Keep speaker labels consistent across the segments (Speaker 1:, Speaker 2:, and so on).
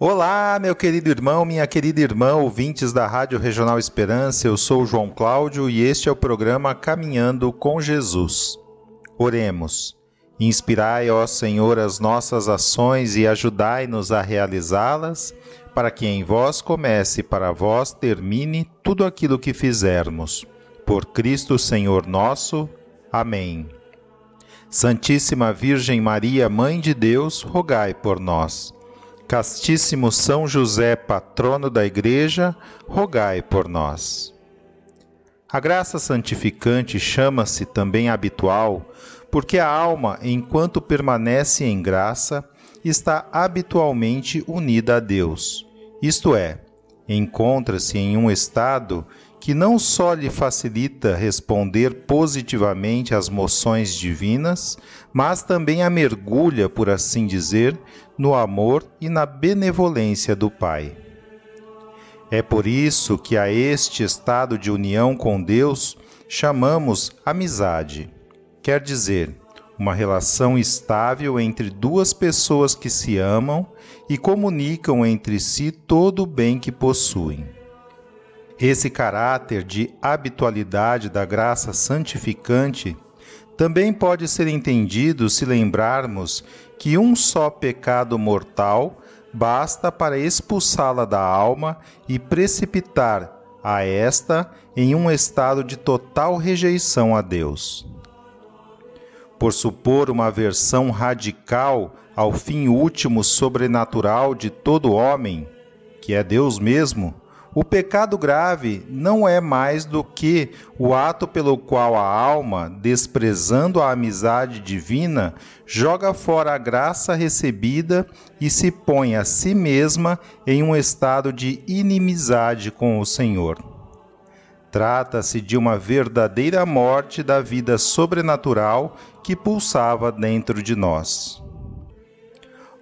Speaker 1: Olá, meu querido irmão, minha querida irmã, ouvintes da Rádio Regional Esperança, eu sou João Cláudio e este é o programa Caminhando com Jesus. Oremos. Inspirai, ó Senhor, as nossas ações e ajudai-nos a realizá-las, para que em vós comece e para vós termine tudo aquilo que fizermos. Por Cristo Senhor nosso. Amém. Santíssima Virgem Maria, Mãe de Deus, rogai por nós. Castíssimo São José, patrono da Igreja, rogai por nós. A graça santificante chama-se também habitual, porque a alma, enquanto permanece em graça, está habitualmente unida a Deus, isto é, encontra-se em um estado que não só lhe facilita responder positivamente às moções divinas, mas também a mergulha, por assim dizer, no amor e na benevolência do Pai. É por isso que a este estado de união com Deus chamamos amizade. Quer dizer, uma relação estável entre duas pessoas que se amam e comunicam entre si todo o bem que possuem. Esse caráter de habitualidade da graça santificante também pode ser entendido se lembrarmos que um só pecado mortal basta para expulsá-la da alma e precipitar a esta em um estado de total rejeição a Deus. Por supor uma versão radical ao fim último sobrenatural de todo homem, que é Deus mesmo, o pecado grave não é mais do que o ato pelo qual a alma, desprezando a amizade divina, joga fora a graça recebida e se põe a si mesma em um estado de inimizade com o Senhor. Trata-se de uma verdadeira morte da vida sobrenatural que pulsava dentro de nós.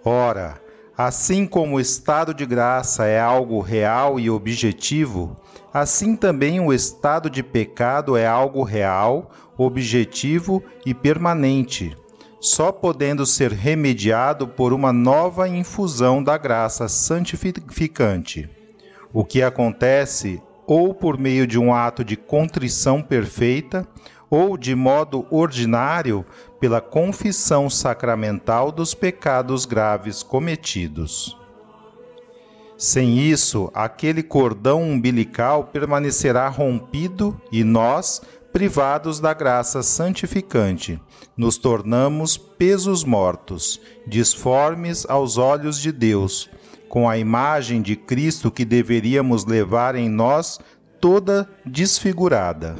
Speaker 1: Ora, Assim como o estado de graça é algo real e objetivo, assim também o estado de pecado é algo real, objetivo e permanente, só podendo ser remediado por uma nova infusão da graça santificante. O que acontece ou por meio de um ato de contrição perfeita, ou de modo ordinário pela confissão sacramental dos pecados graves cometidos. Sem isso, aquele cordão umbilical permanecerá rompido e nós, privados da graça santificante, nos tornamos pesos mortos, disformes aos olhos de Deus, com a imagem de Cristo que deveríamos levar em nós toda desfigurada.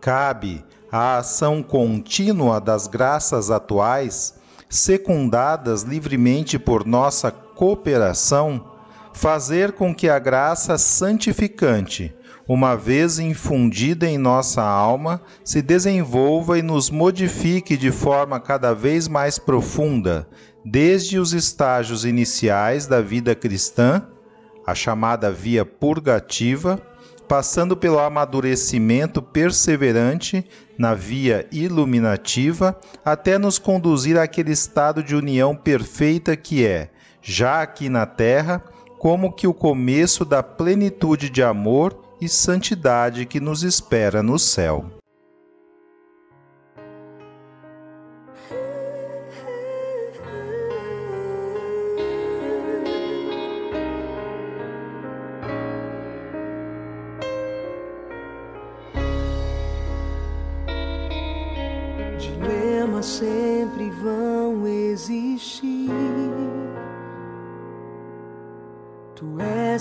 Speaker 1: Cabe a ação contínua das graças atuais, secundadas livremente por nossa cooperação, fazer com que a graça santificante, uma vez infundida em nossa alma, se desenvolva e nos modifique de forma cada vez mais profunda, desde os estágios iniciais da vida cristã, a chamada via purgativa, passando pelo amadurecimento perseverante na via iluminativa, até nos conduzir àquele estado de união perfeita que é, já aqui na terra, como que o começo da plenitude de amor e santidade que nos espera no céu.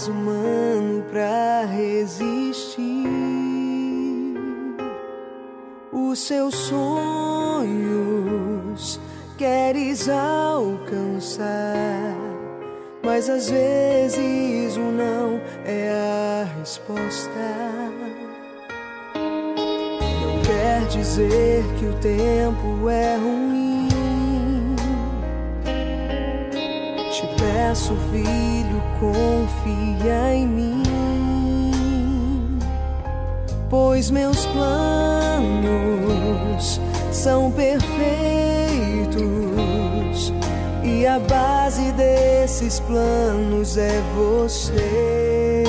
Speaker 2: És humano para resistir. Os seus sonhos queres alcançar, mas às vezes o não é a resposta. Não quer dizer que o tempo é ruim. Peço, filho, confia em mim. Pois meus planos são perfeitos e a base desses planos é você.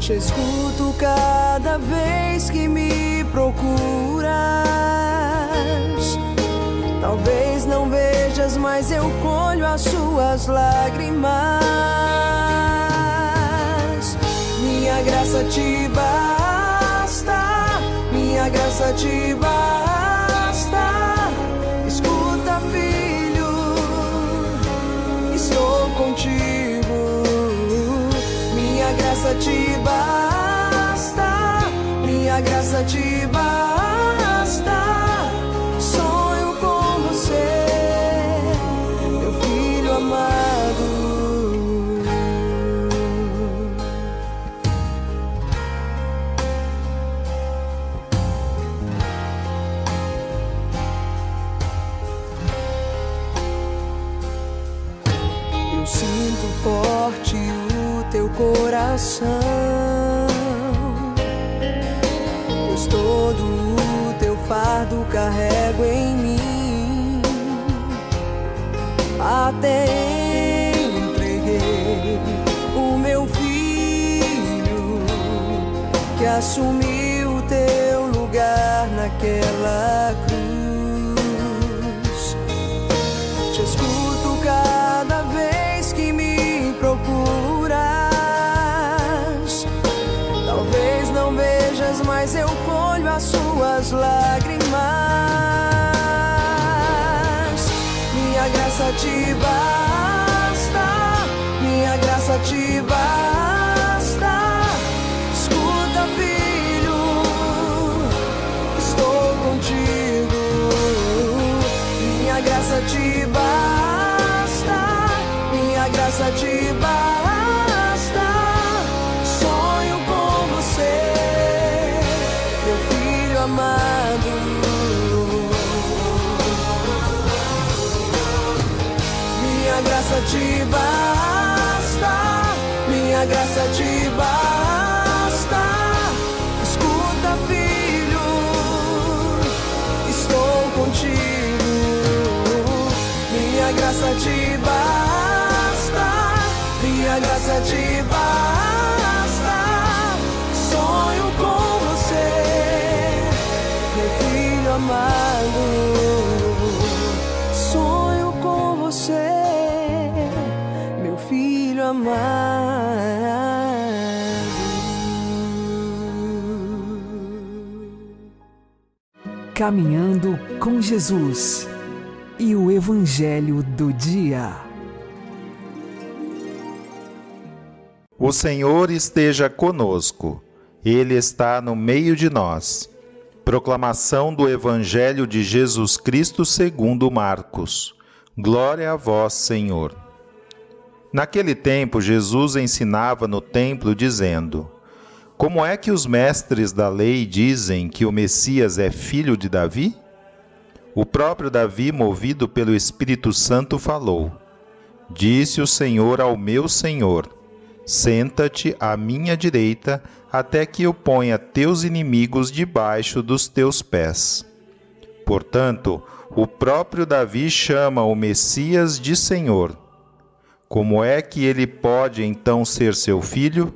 Speaker 2: Te escuto cada vez que me procuras. Talvez mas eu colho as suas lágrimas. Minha graça te basta, minha graça te basta. Coração, pois todo o teu fardo carrego em mim. Até entreguei o meu filho que assumiu teu lugar naquela cruz. Lágrimas. Minha graça te basta, minha graça te basta. Escuta, filho, estou contigo. Minha graça te basta, minha graça te basta. Sonho graça te basta, minha graça te basta. Escuta, filho, estou contigo. Minha graça te basta, minha graça te basta. Sonho com você, meu filho amado. Amado.
Speaker 3: Caminhando com Jesus e o Evangelho do Dia.
Speaker 1: O Senhor esteja conosco, Ele está no meio de nós. Proclamação do Evangelho de Jesus Cristo segundo Marcos. Glória a vós, Senhor. Naquele tempo, Jesus ensinava no templo, dizendo: Como é que os mestres da lei dizem que o Messias é filho de Davi? O próprio Davi, movido pelo Espírito Santo, falou: Disse o Senhor ao meu Senhor: Senta-te à minha direita, até que eu ponha teus inimigos debaixo dos teus pés. Portanto, o próprio Davi chama o Messias de Senhor. Como é que ele pode então ser seu filho?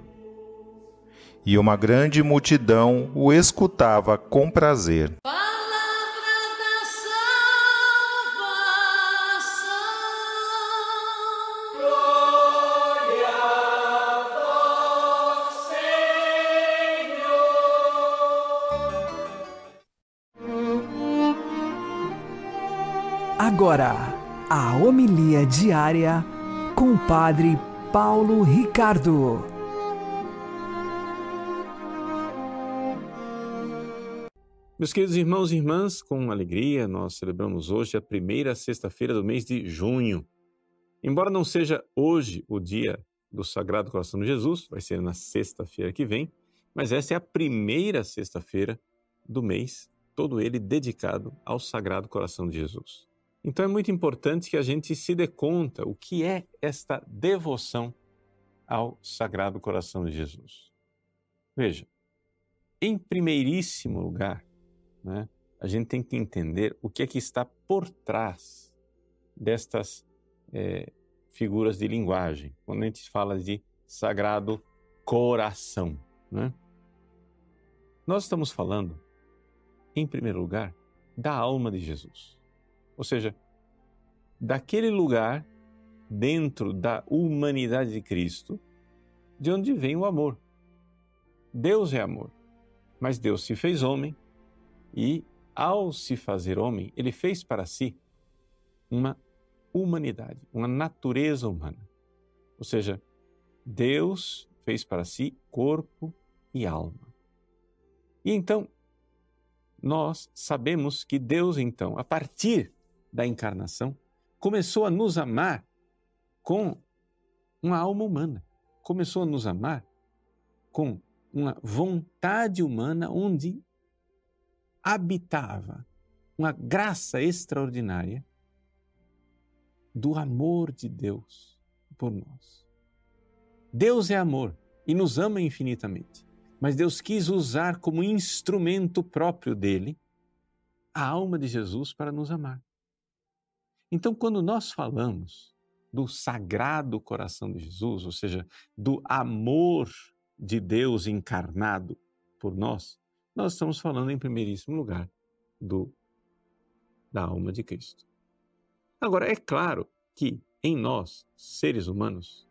Speaker 1: E uma grande multidão o escutava com prazer.
Speaker 4: Palavra da salvação.
Speaker 3: Agora, a homilia diária com o Padre Paulo Ricardo.
Speaker 5: Meus queridos irmãos e irmãs, com alegria, nós celebramos hoje a primeira sexta-feira do mês de junho. Embora não seja hoje o dia do Sagrado Coração de Jesus, vai ser na sexta-feira que vem, mas essa é a primeira sexta-feira do mês, todo ele dedicado ao Sagrado Coração de Jesus. Então é muito importante que a gente se dê conta o que é esta devoção ao Sagrado Coração de Jesus. Veja, em primeiríssimo lugar, né, a gente tem que entender o que é que está por trás destas é, figuras de linguagem, quando a gente fala de Sagrado Coração. Né? Nós estamos falando, em primeiro lugar, da alma de Jesus. Ou seja, daquele lugar dentro da humanidade de Cristo, de onde vem o amor. Deus é amor, mas Deus se fez homem e, ao se fazer homem, ele fez para si uma humanidade, uma natureza humana. Ou seja, Deus fez para si corpo e alma. E então, nós sabemos que Deus, então, a partir da encarnação, começou a nos amar com uma alma humana. Começou a nos amar com uma vontade humana onde habitava uma graça extraordinária do amor de Deus por nós. Deus é amor e nos ama infinitamente, mas Deus quis usar como instrumento próprio dele a alma de Jesus para nos amar. Então, quando nós falamos do sagrado coração de Jesus, ou seja, do amor de Deus encarnado por nós, nós estamos falando em primeiríssimo lugar do da alma de Cristo. Agora, é claro que em nós, seres humanos,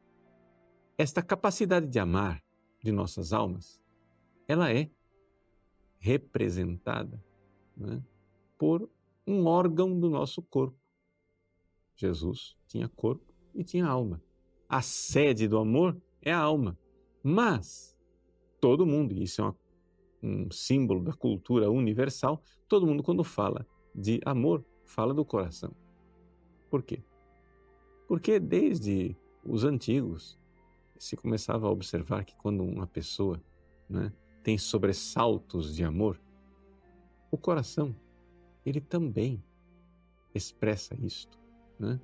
Speaker 5: esta capacidade de amar de nossas almas, ela é representada né, por um órgão do nosso corpo. Jesus tinha corpo e tinha alma. A sede do amor é a alma. Mas todo mundo, e isso é uma, um símbolo da cultura universal, todo mundo, quando fala de amor, fala do coração. Por quê? Porque desde os antigos se começava a observar que quando uma pessoa né, tem sobressaltos de amor, o coração ele também expressa isto. Né?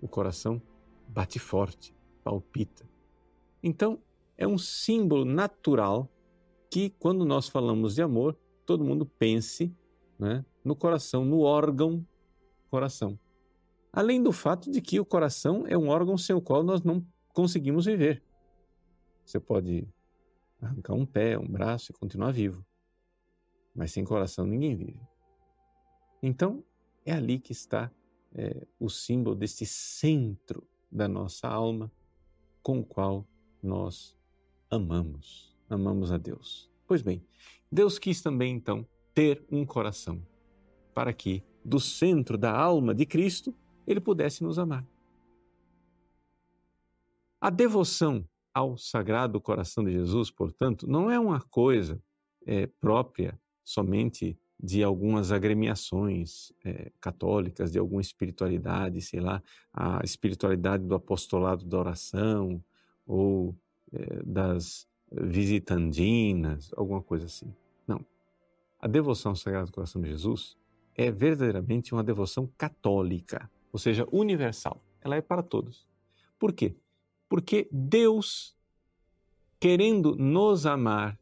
Speaker 5: O coração bate forte, palpita. Então, é um símbolo natural que, quando nós falamos de amor, todo mundo pense né, no coração, no órgão coração. Além do fato de que o coração é um órgão sem o qual nós não conseguimos viver. Você pode arrancar um pé, um braço e continuar vivo, mas sem coração ninguém vive. Então, é ali que está é, o símbolo deste centro da nossa alma com o qual nós amamos, amamos a Deus. Pois bem, Deus quis também então ter um coração para que do centro da alma de Cristo ele pudesse nos amar. A devoção ao Sagrado Coração de Jesus, portanto, não é uma coisa é, própria somente de algumas agremiações é, católicas, de alguma espiritualidade, sei lá, a espiritualidade do apostolado da oração ou é, das visitandinas, alguma coisa assim. Não. A devoção ao Sagrado Coração de Jesus é verdadeiramente uma devoção católica ou seja, universal. Ela é para todos. Por quê? Porque Deus, querendo nos amar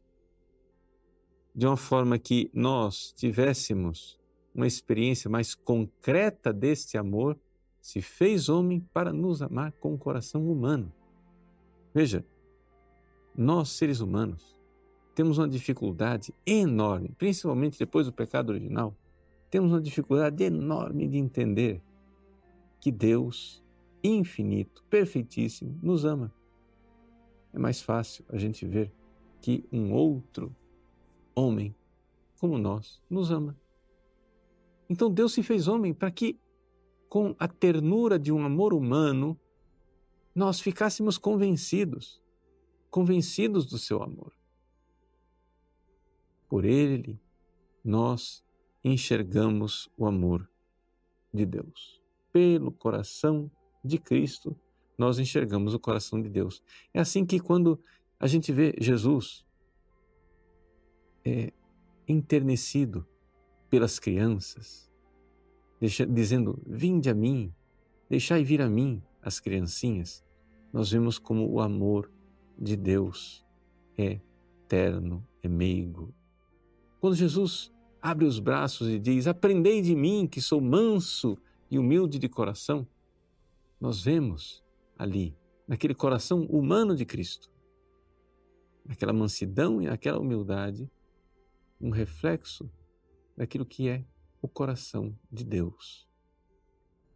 Speaker 5: de uma forma que nós tivéssemos uma experiência mais concreta deste amor, se fez homem para nos amar com o coração humano. Veja, nós seres humanos temos uma dificuldade enorme, principalmente depois do pecado original, temos uma dificuldade enorme de entender que Deus, infinito, perfeitíssimo, nos ama. É mais fácil a gente ver que um outro homem como nós nos ama. Então Deus se fez homem para que, com a ternura de um amor humano, nós ficássemos convencidos, convencidos do seu amor. Por ele, nós enxergamos o amor de Deus pelo coração de Cristo, nós enxergamos o coração de Deus. É assim que quando a gente vê Jesus é, enternecido pelas crianças, deixa, dizendo: Vinde a mim, deixai vir a mim as criancinhas, nós vemos como o amor de Deus é terno, é meigo. Quando Jesus abre os braços e diz: Aprendei de mim, que sou manso e humilde de coração, nós vemos ali, naquele coração humano de Cristo, naquela mansidão e naquela humildade, um reflexo daquilo que é o coração de Deus.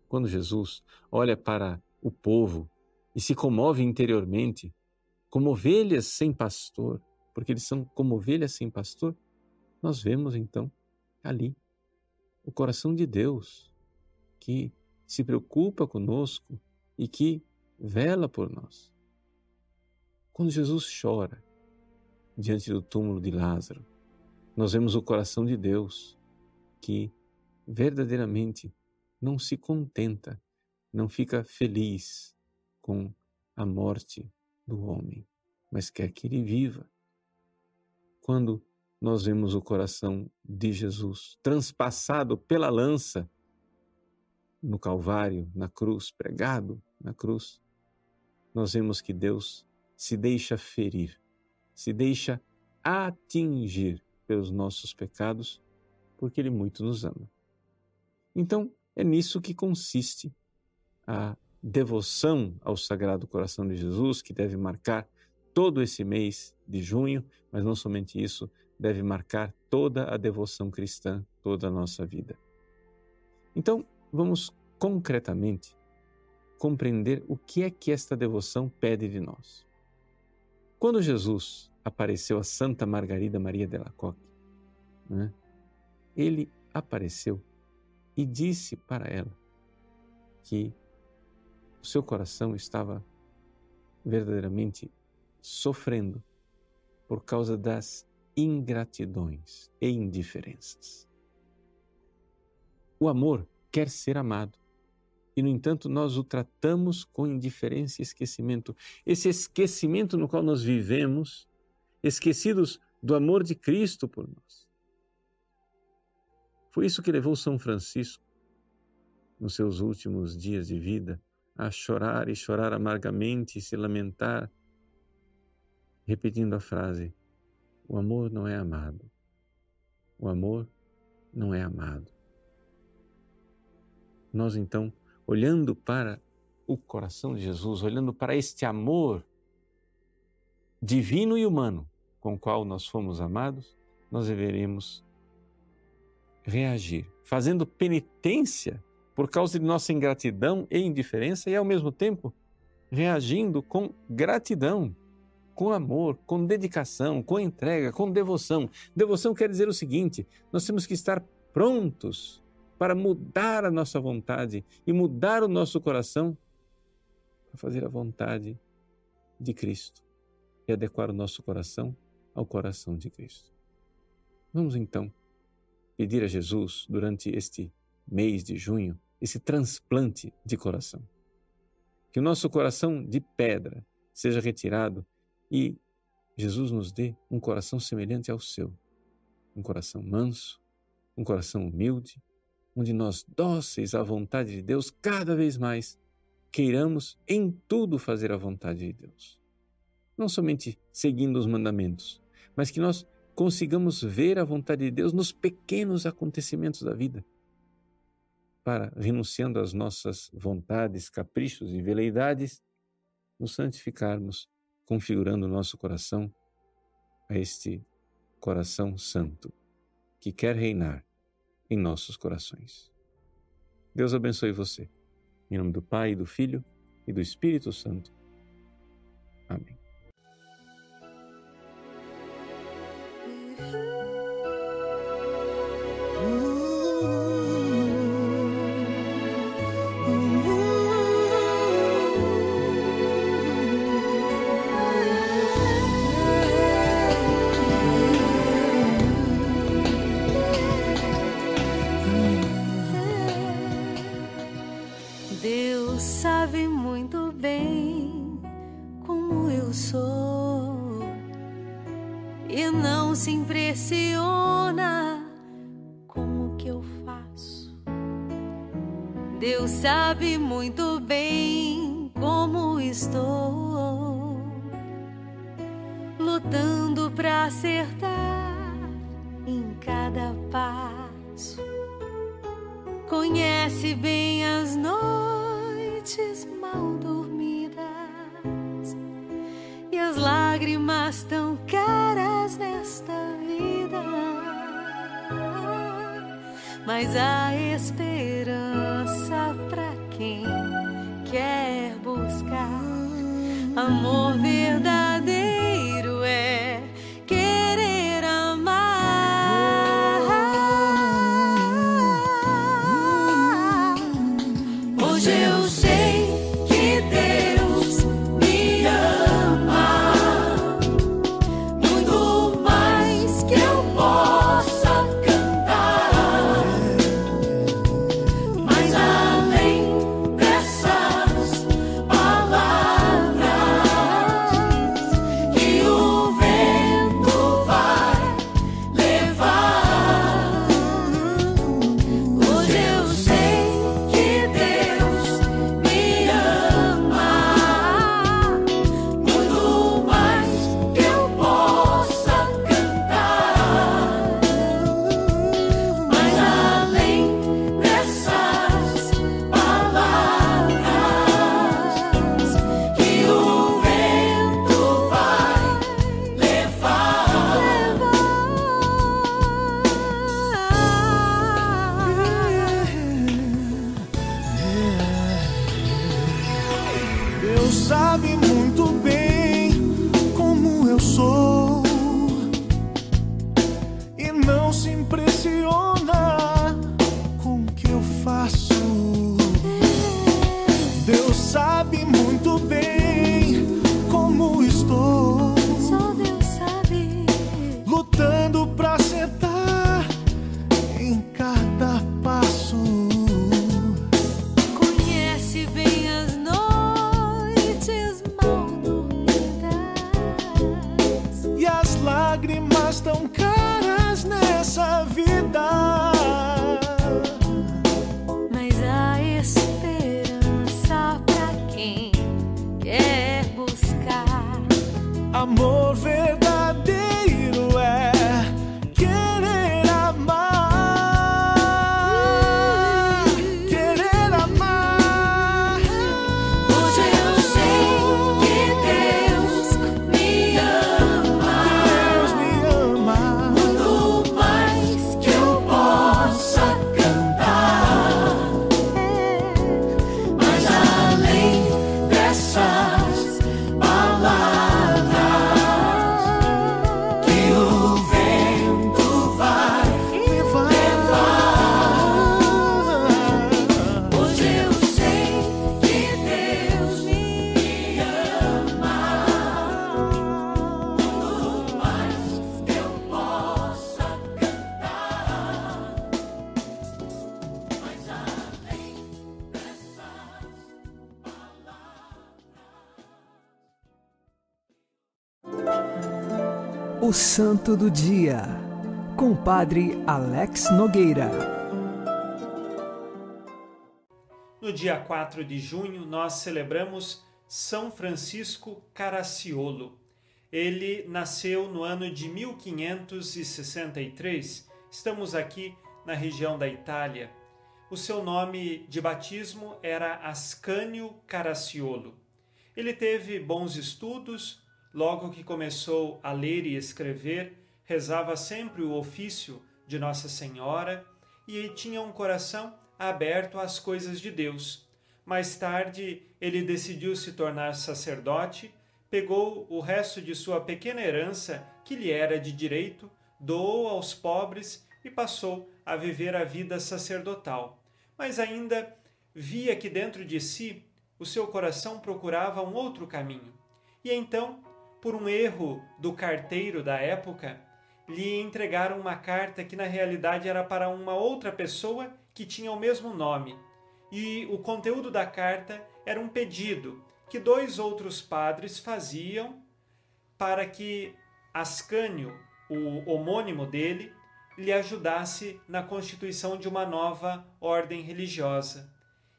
Speaker 5: Quando Jesus olha para o povo e se comove interiormente, como ovelhas sem pastor, porque eles são como ovelhas sem pastor, nós vemos então ali o coração de Deus que se preocupa conosco e que vela por nós. Quando Jesus chora diante do túmulo de Lázaro, nós vemos o coração de Deus que verdadeiramente não se contenta, não fica feliz com a morte do homem, mas quer que ele viva. Quando nós vemos o coração de Jesus transpassado pela lança no Calvário, na cruz, pregado na cruz, nós vemos que Deus se deixa ferir, se deixa atingir pelos nossos pecados, porque Ele muito nos ama. Então, é nisso que consiste a devoção ao Sagrado Coração de Jesus, que deve marcar todo esse mês de junho, mas não somente isso, deve marcar toda a devoção cristã, toda a nossa vida. Então, vamos concretamente compreender o que é que esta devoção pede de nós. Quando Jesus apareceu a Santa Margarida Maria de Alacoque, né, ele apareceu e disse para ela que o seu coração estava verdadeiramente sofrendo por causa das ingratidões e indiferenças. O amor quer ser amado e, no entanto, nós o tratamos com indiferença e esquecimento. Esse esquecimento no qual nós vivemos, esquecidos do amor de Cristo por nós. Foi isso que levou São Francisco, nos seus últimos dias de vida, a chorar e chorar amargamente e se lamentar, repetindo a frase: O amor não é amado. O amor não é amado. Nós então olhando para o coração de Jesus, olhando para este amor divino e humano com o qual nós fomos amados, nós deveremos reagir, fazendo penitência por causa de nossa ingratidão e indiferença e, ao mesmo tempo, reagindo com gratidão, com amor, com dedicação, com entrega, com devoção. Devoção quer dizer o seguinte: nós temos que estar prontos para mudar a nossa vontade e mudar o nosso coração para fazer a vontade de Cristo e adequar o nosso coração ao coração de Cristo. Vamos então pedir a Jesus durante este mês de junho esse transplante de coração. Que o nosso coração de pedra seja retirado e Jesus nos dê um coração semelhante ao seu, um coração manso, um coração humilde, onde nós, dóceis à vontade de Deus, cada vez mais queiramos em tudo fazer a vontade de Deus. Não somente seguindo os mandamentos, mas que nós consigamos ver a vontade de Deus nos pequenos acontecimentos da vida, para, renunciando às nossas vontades, caprichos e veleidades, nos santificarmos, configurando o nosso coração a este coração santo que quer reinar em nossos corações. Deus abençoe você. Em nome do Pai, do Filho e do Espírito Santo. Amém.
Speaker 6: Deus
Speaker 4: se impressiona com o que eu faço. Deus sabe muito bem como estou lutando pra acertar em cada passo. Conhece bem as noites mal dormidas e as lágrimas tão caras nesta Mas há esperança pra quem quer buscar amor
Speaker 3: Santo do Dia, com o Padre Alex Nogueira.
Speaker 6: No dia 4 de junho, nós celebramos São Francisco Caracciolo. Ele nasceu no ano de 1563. Estamos aqui na região da Itália. O seu nome de batismo era Ascânio Caracciolo. Ele teve bons estudos, logo que começou a ler e escrever, rezava sempre o ofício de Nossa Senhora e tinha um coração aberto às coisas de Deus. Mais tarde, ele decidiu se tornar sacerdote, pegou o resto de sua pequena herança, que lhe era de direito, doou aos pobres e passou a viver a vida sacerdotal. Mas ainda via que dentro de si o seu coração procurava um outro caminho. E então, por um erro do carteiro da época, lhe entregaram uma carta que na realidade era para uma outra pessoa que tinha o mesmo nome. E o conteúdo da carta era um pedido que dois outros padres faziam para que Ascânio, o homônimo dele, lhe ajudasse na constituição de uma nova ordem religiosa.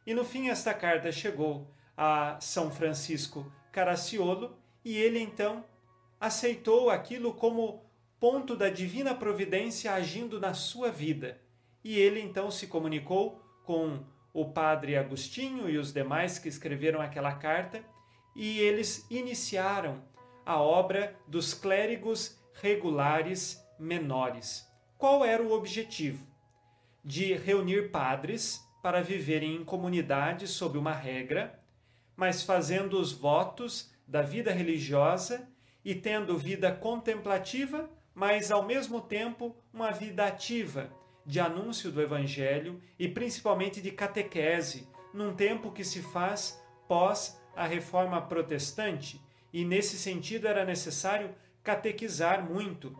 Speaker 6: E no fim esta carta chegou a São Francisco Caracciolo e ele então aceitou aquilo como ponto da divina providência agindo na sua vida. E ele então se comunicou com o padre Agostinho e os demais que escreveram aquela carta, e eles iniciaram a obra dos clérigos regulares menores. Qual era o objetivo? De reunir padres para viverem em comunidade sob uma regra, mas fazendo os votos da vida religiosa e tendo vida contemplativa, mas ao mesmo tempo uma vida ativa de anúncio do Evangelho e principalmente de catequese, num tempo que se faz pós a reforma protestante, e nesse sentido era necessário catequizar muito,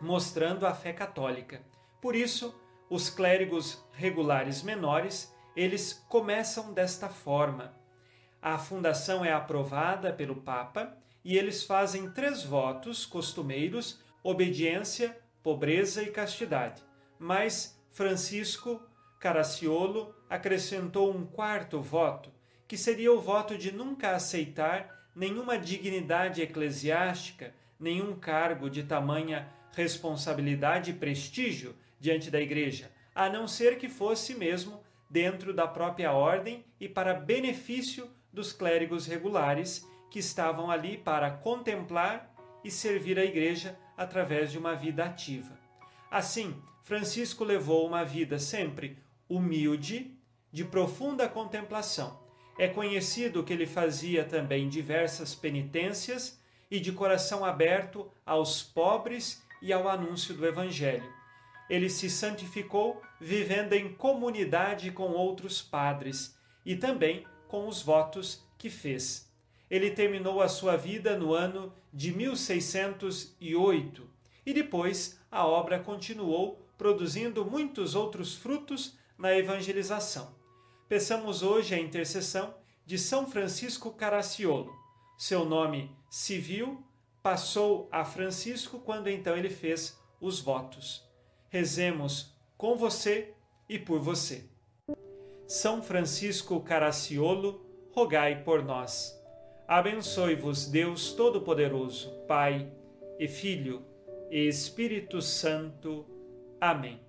Speaker 6: mostrando a fé católica. Por isso, os clérigos regulares menores, eles começam desta forma. A fundação é aprovada pelo Papa e eles fazem três votos costumeiros: obediência, pobreza e castidade. Mas Francisco Caracciolo acrescentou um quarto voto, que seria o voto de nunca aceitar nenhuma dignidade eclesiástica, nenhum cargo de tamanha responsabilidade e prestígio diante da igreja, a não ser que fosse mesmo dentro da própria ordem e para benefício dos clérigos regulares que estavam ali para contemplar e servir a igreja através de uma vida ativa. Assim, Francisco levou uma vida sempre humilde, de profunda contemplação. É conhecido que ele fazia também diversas penitências e de coração aberto aos pobres e ao anúncio do Evangelho. Ele se santificou vivendo em comunidade com outros padres e também com os votos que fez. Ele terminou a sua vida no ano de 1608 e depois a obra continuou produzindo muitos outros frutos na evangelização. Peçamos hoje a intercessão de São Francisco Caracciolo. Seu nome civil passou a Francisco quando então ele fez os votos. Rezemos com você e por você. São Francisco Caracciolo, rogai por nós. Abençoe-vos Deus Todo-Poderoso, Pai e Filho e Espírito Santo. Amém.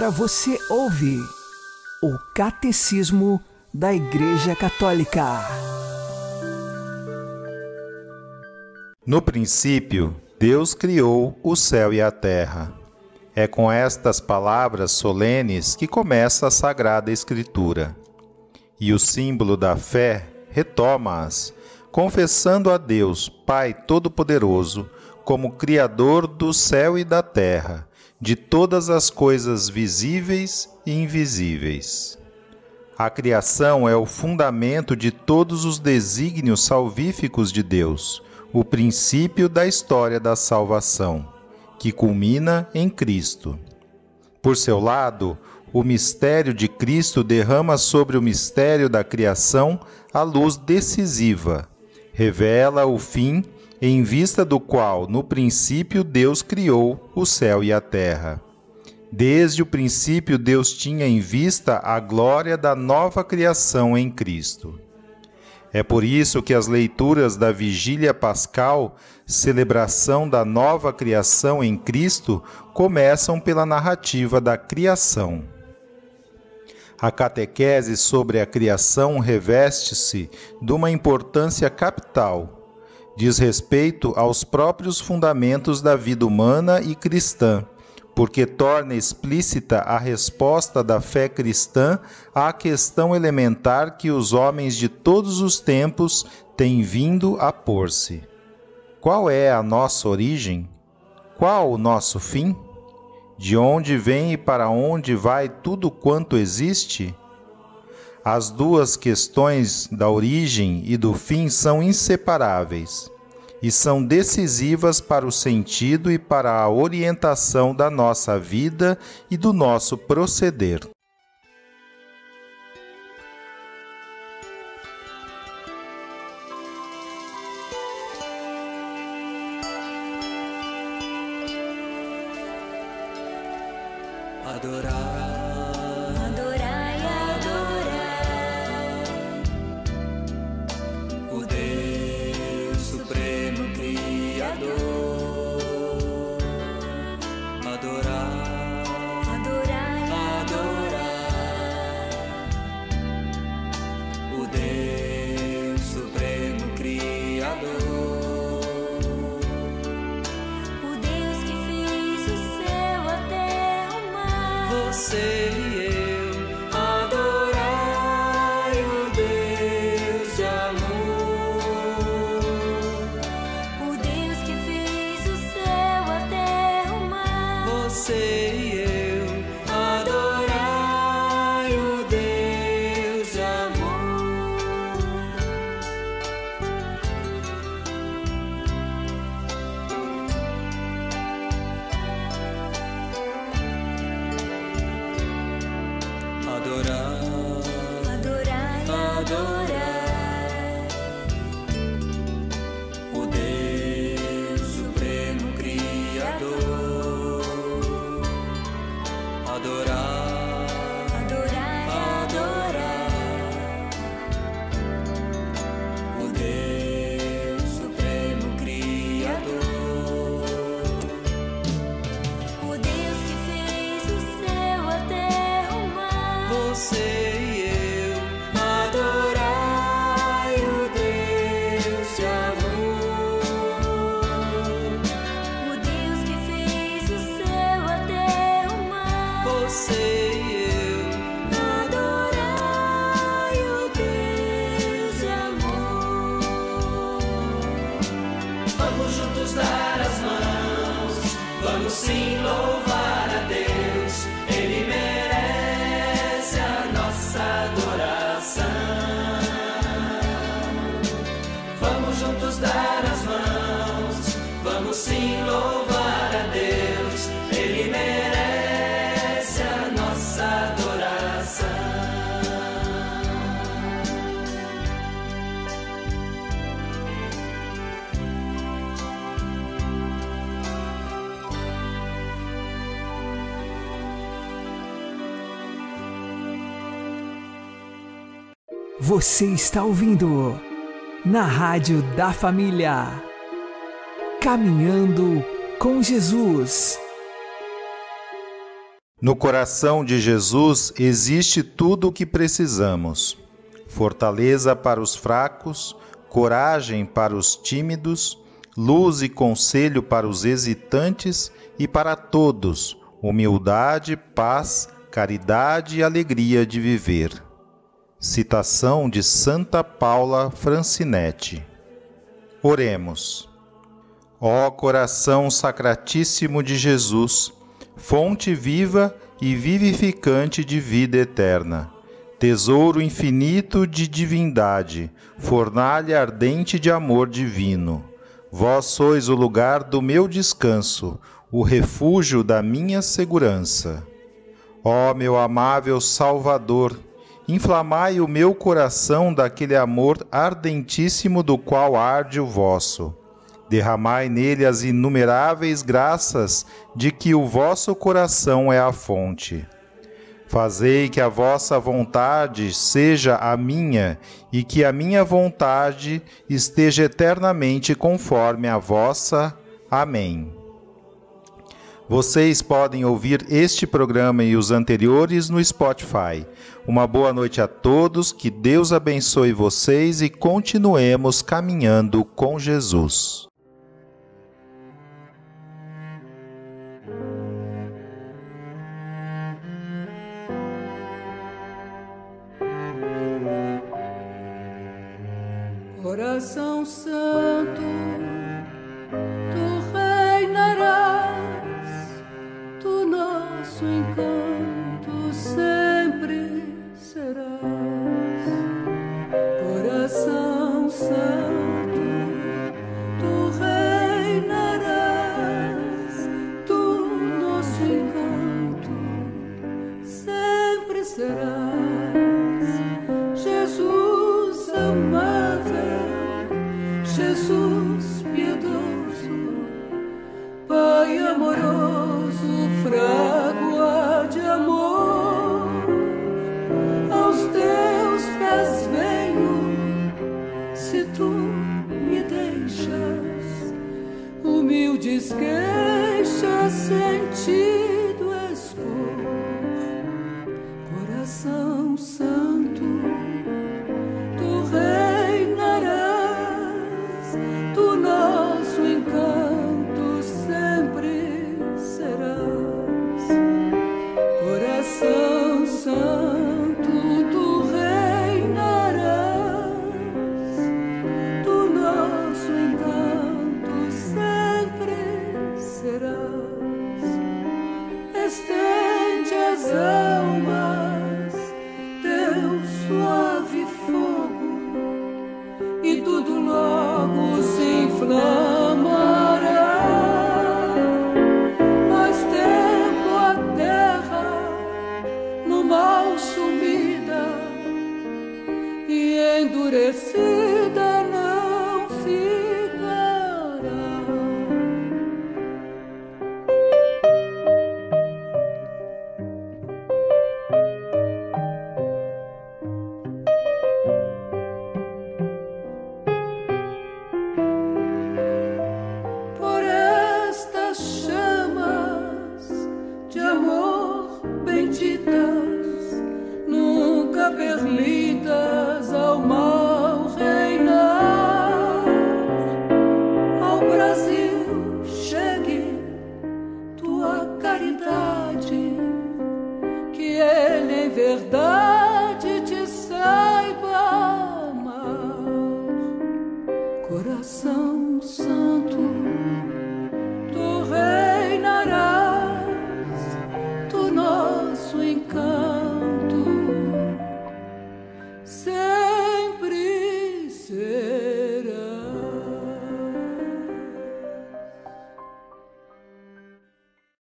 Speaker 3: Agora você ouve o Catecismo da Igreja Católica.
Speaker 1: No princípio, Deus criou o céu e a terra. É com estas palavras solenes que começa a Sagrada Escritura. E o símbolo da fé retoma-as, confessando a Deus, Pai Todo-Poderoso, como Criador do céu e da terra, de todas as coisas visíveis e invisíveis. A criação é o fundamento de todos os desígnios salvíficos de Deus, o princípio da história da salvação, que culmina em Cristo. Por seu lado, o mistério de Cristo derrama sobre o mistério da criação a luz decisiva, revela o fim em vista do qual no princípio Deus criou o céu e a terra. Desde o princípio, Deus tinha em vista a glória da nova criação em Cristo. É por isso que as leituras da Vigília Pascal, celebração da nova criação em Cristo, começam pela narrativa da criação. A catequese sobre a criação reveste-se de uma importância capital diz respeito aos próprios fundamentos da vida humana e cristã, porque torna explícita a resposta da fé cristã à questão elementar que os homens de todos os tempos têm vindo a pôr-se. Qual é a nossa origem? Qual o nosso fim? De onde vem e para onde vai tudo quanto existe? As duas questões da origem e do fim são inseparáveis e são decisivas para o sentido e para a orientação da nossa vida e do nosso proceder.
Speaker 3: Você está ouvindo na Rádio da Família. Caminhando com Jesus.
Speaker 1: No coração de Jesus existe tudo o que precisamos: fortaleza para os fracos, coragem para os tímidos, luz e conselho para os hesitantes e para todos, humildade, paz, caridade e alegria de viver. Citação de Santa Paula Francinetti. Oremos. Ó coração sacratíssimo de Jesus, fonte viva e vivificante de vida eterna, tesouro infinito de divindade, fornalha ardente de amor divino. Vós sois o lugar do meu descanso, o refúgio da minha segurança. Ó meu amável Salvador, inflamai o meu coração daquele amor ardentíssimo do qual arde o vosso. Derramai nele as inumeráveis graças de que o vosso coração é a fonte. Fazei que a vossa vontade seja a minha e que a minha vontade esteja eternamente conforme a vossa. Amém. Vocês podem ouvir este programa e os anteriores no Spotify. Uma boa noite a todos, que Deus abençoe vocês e continuemos caminhando com Jesus.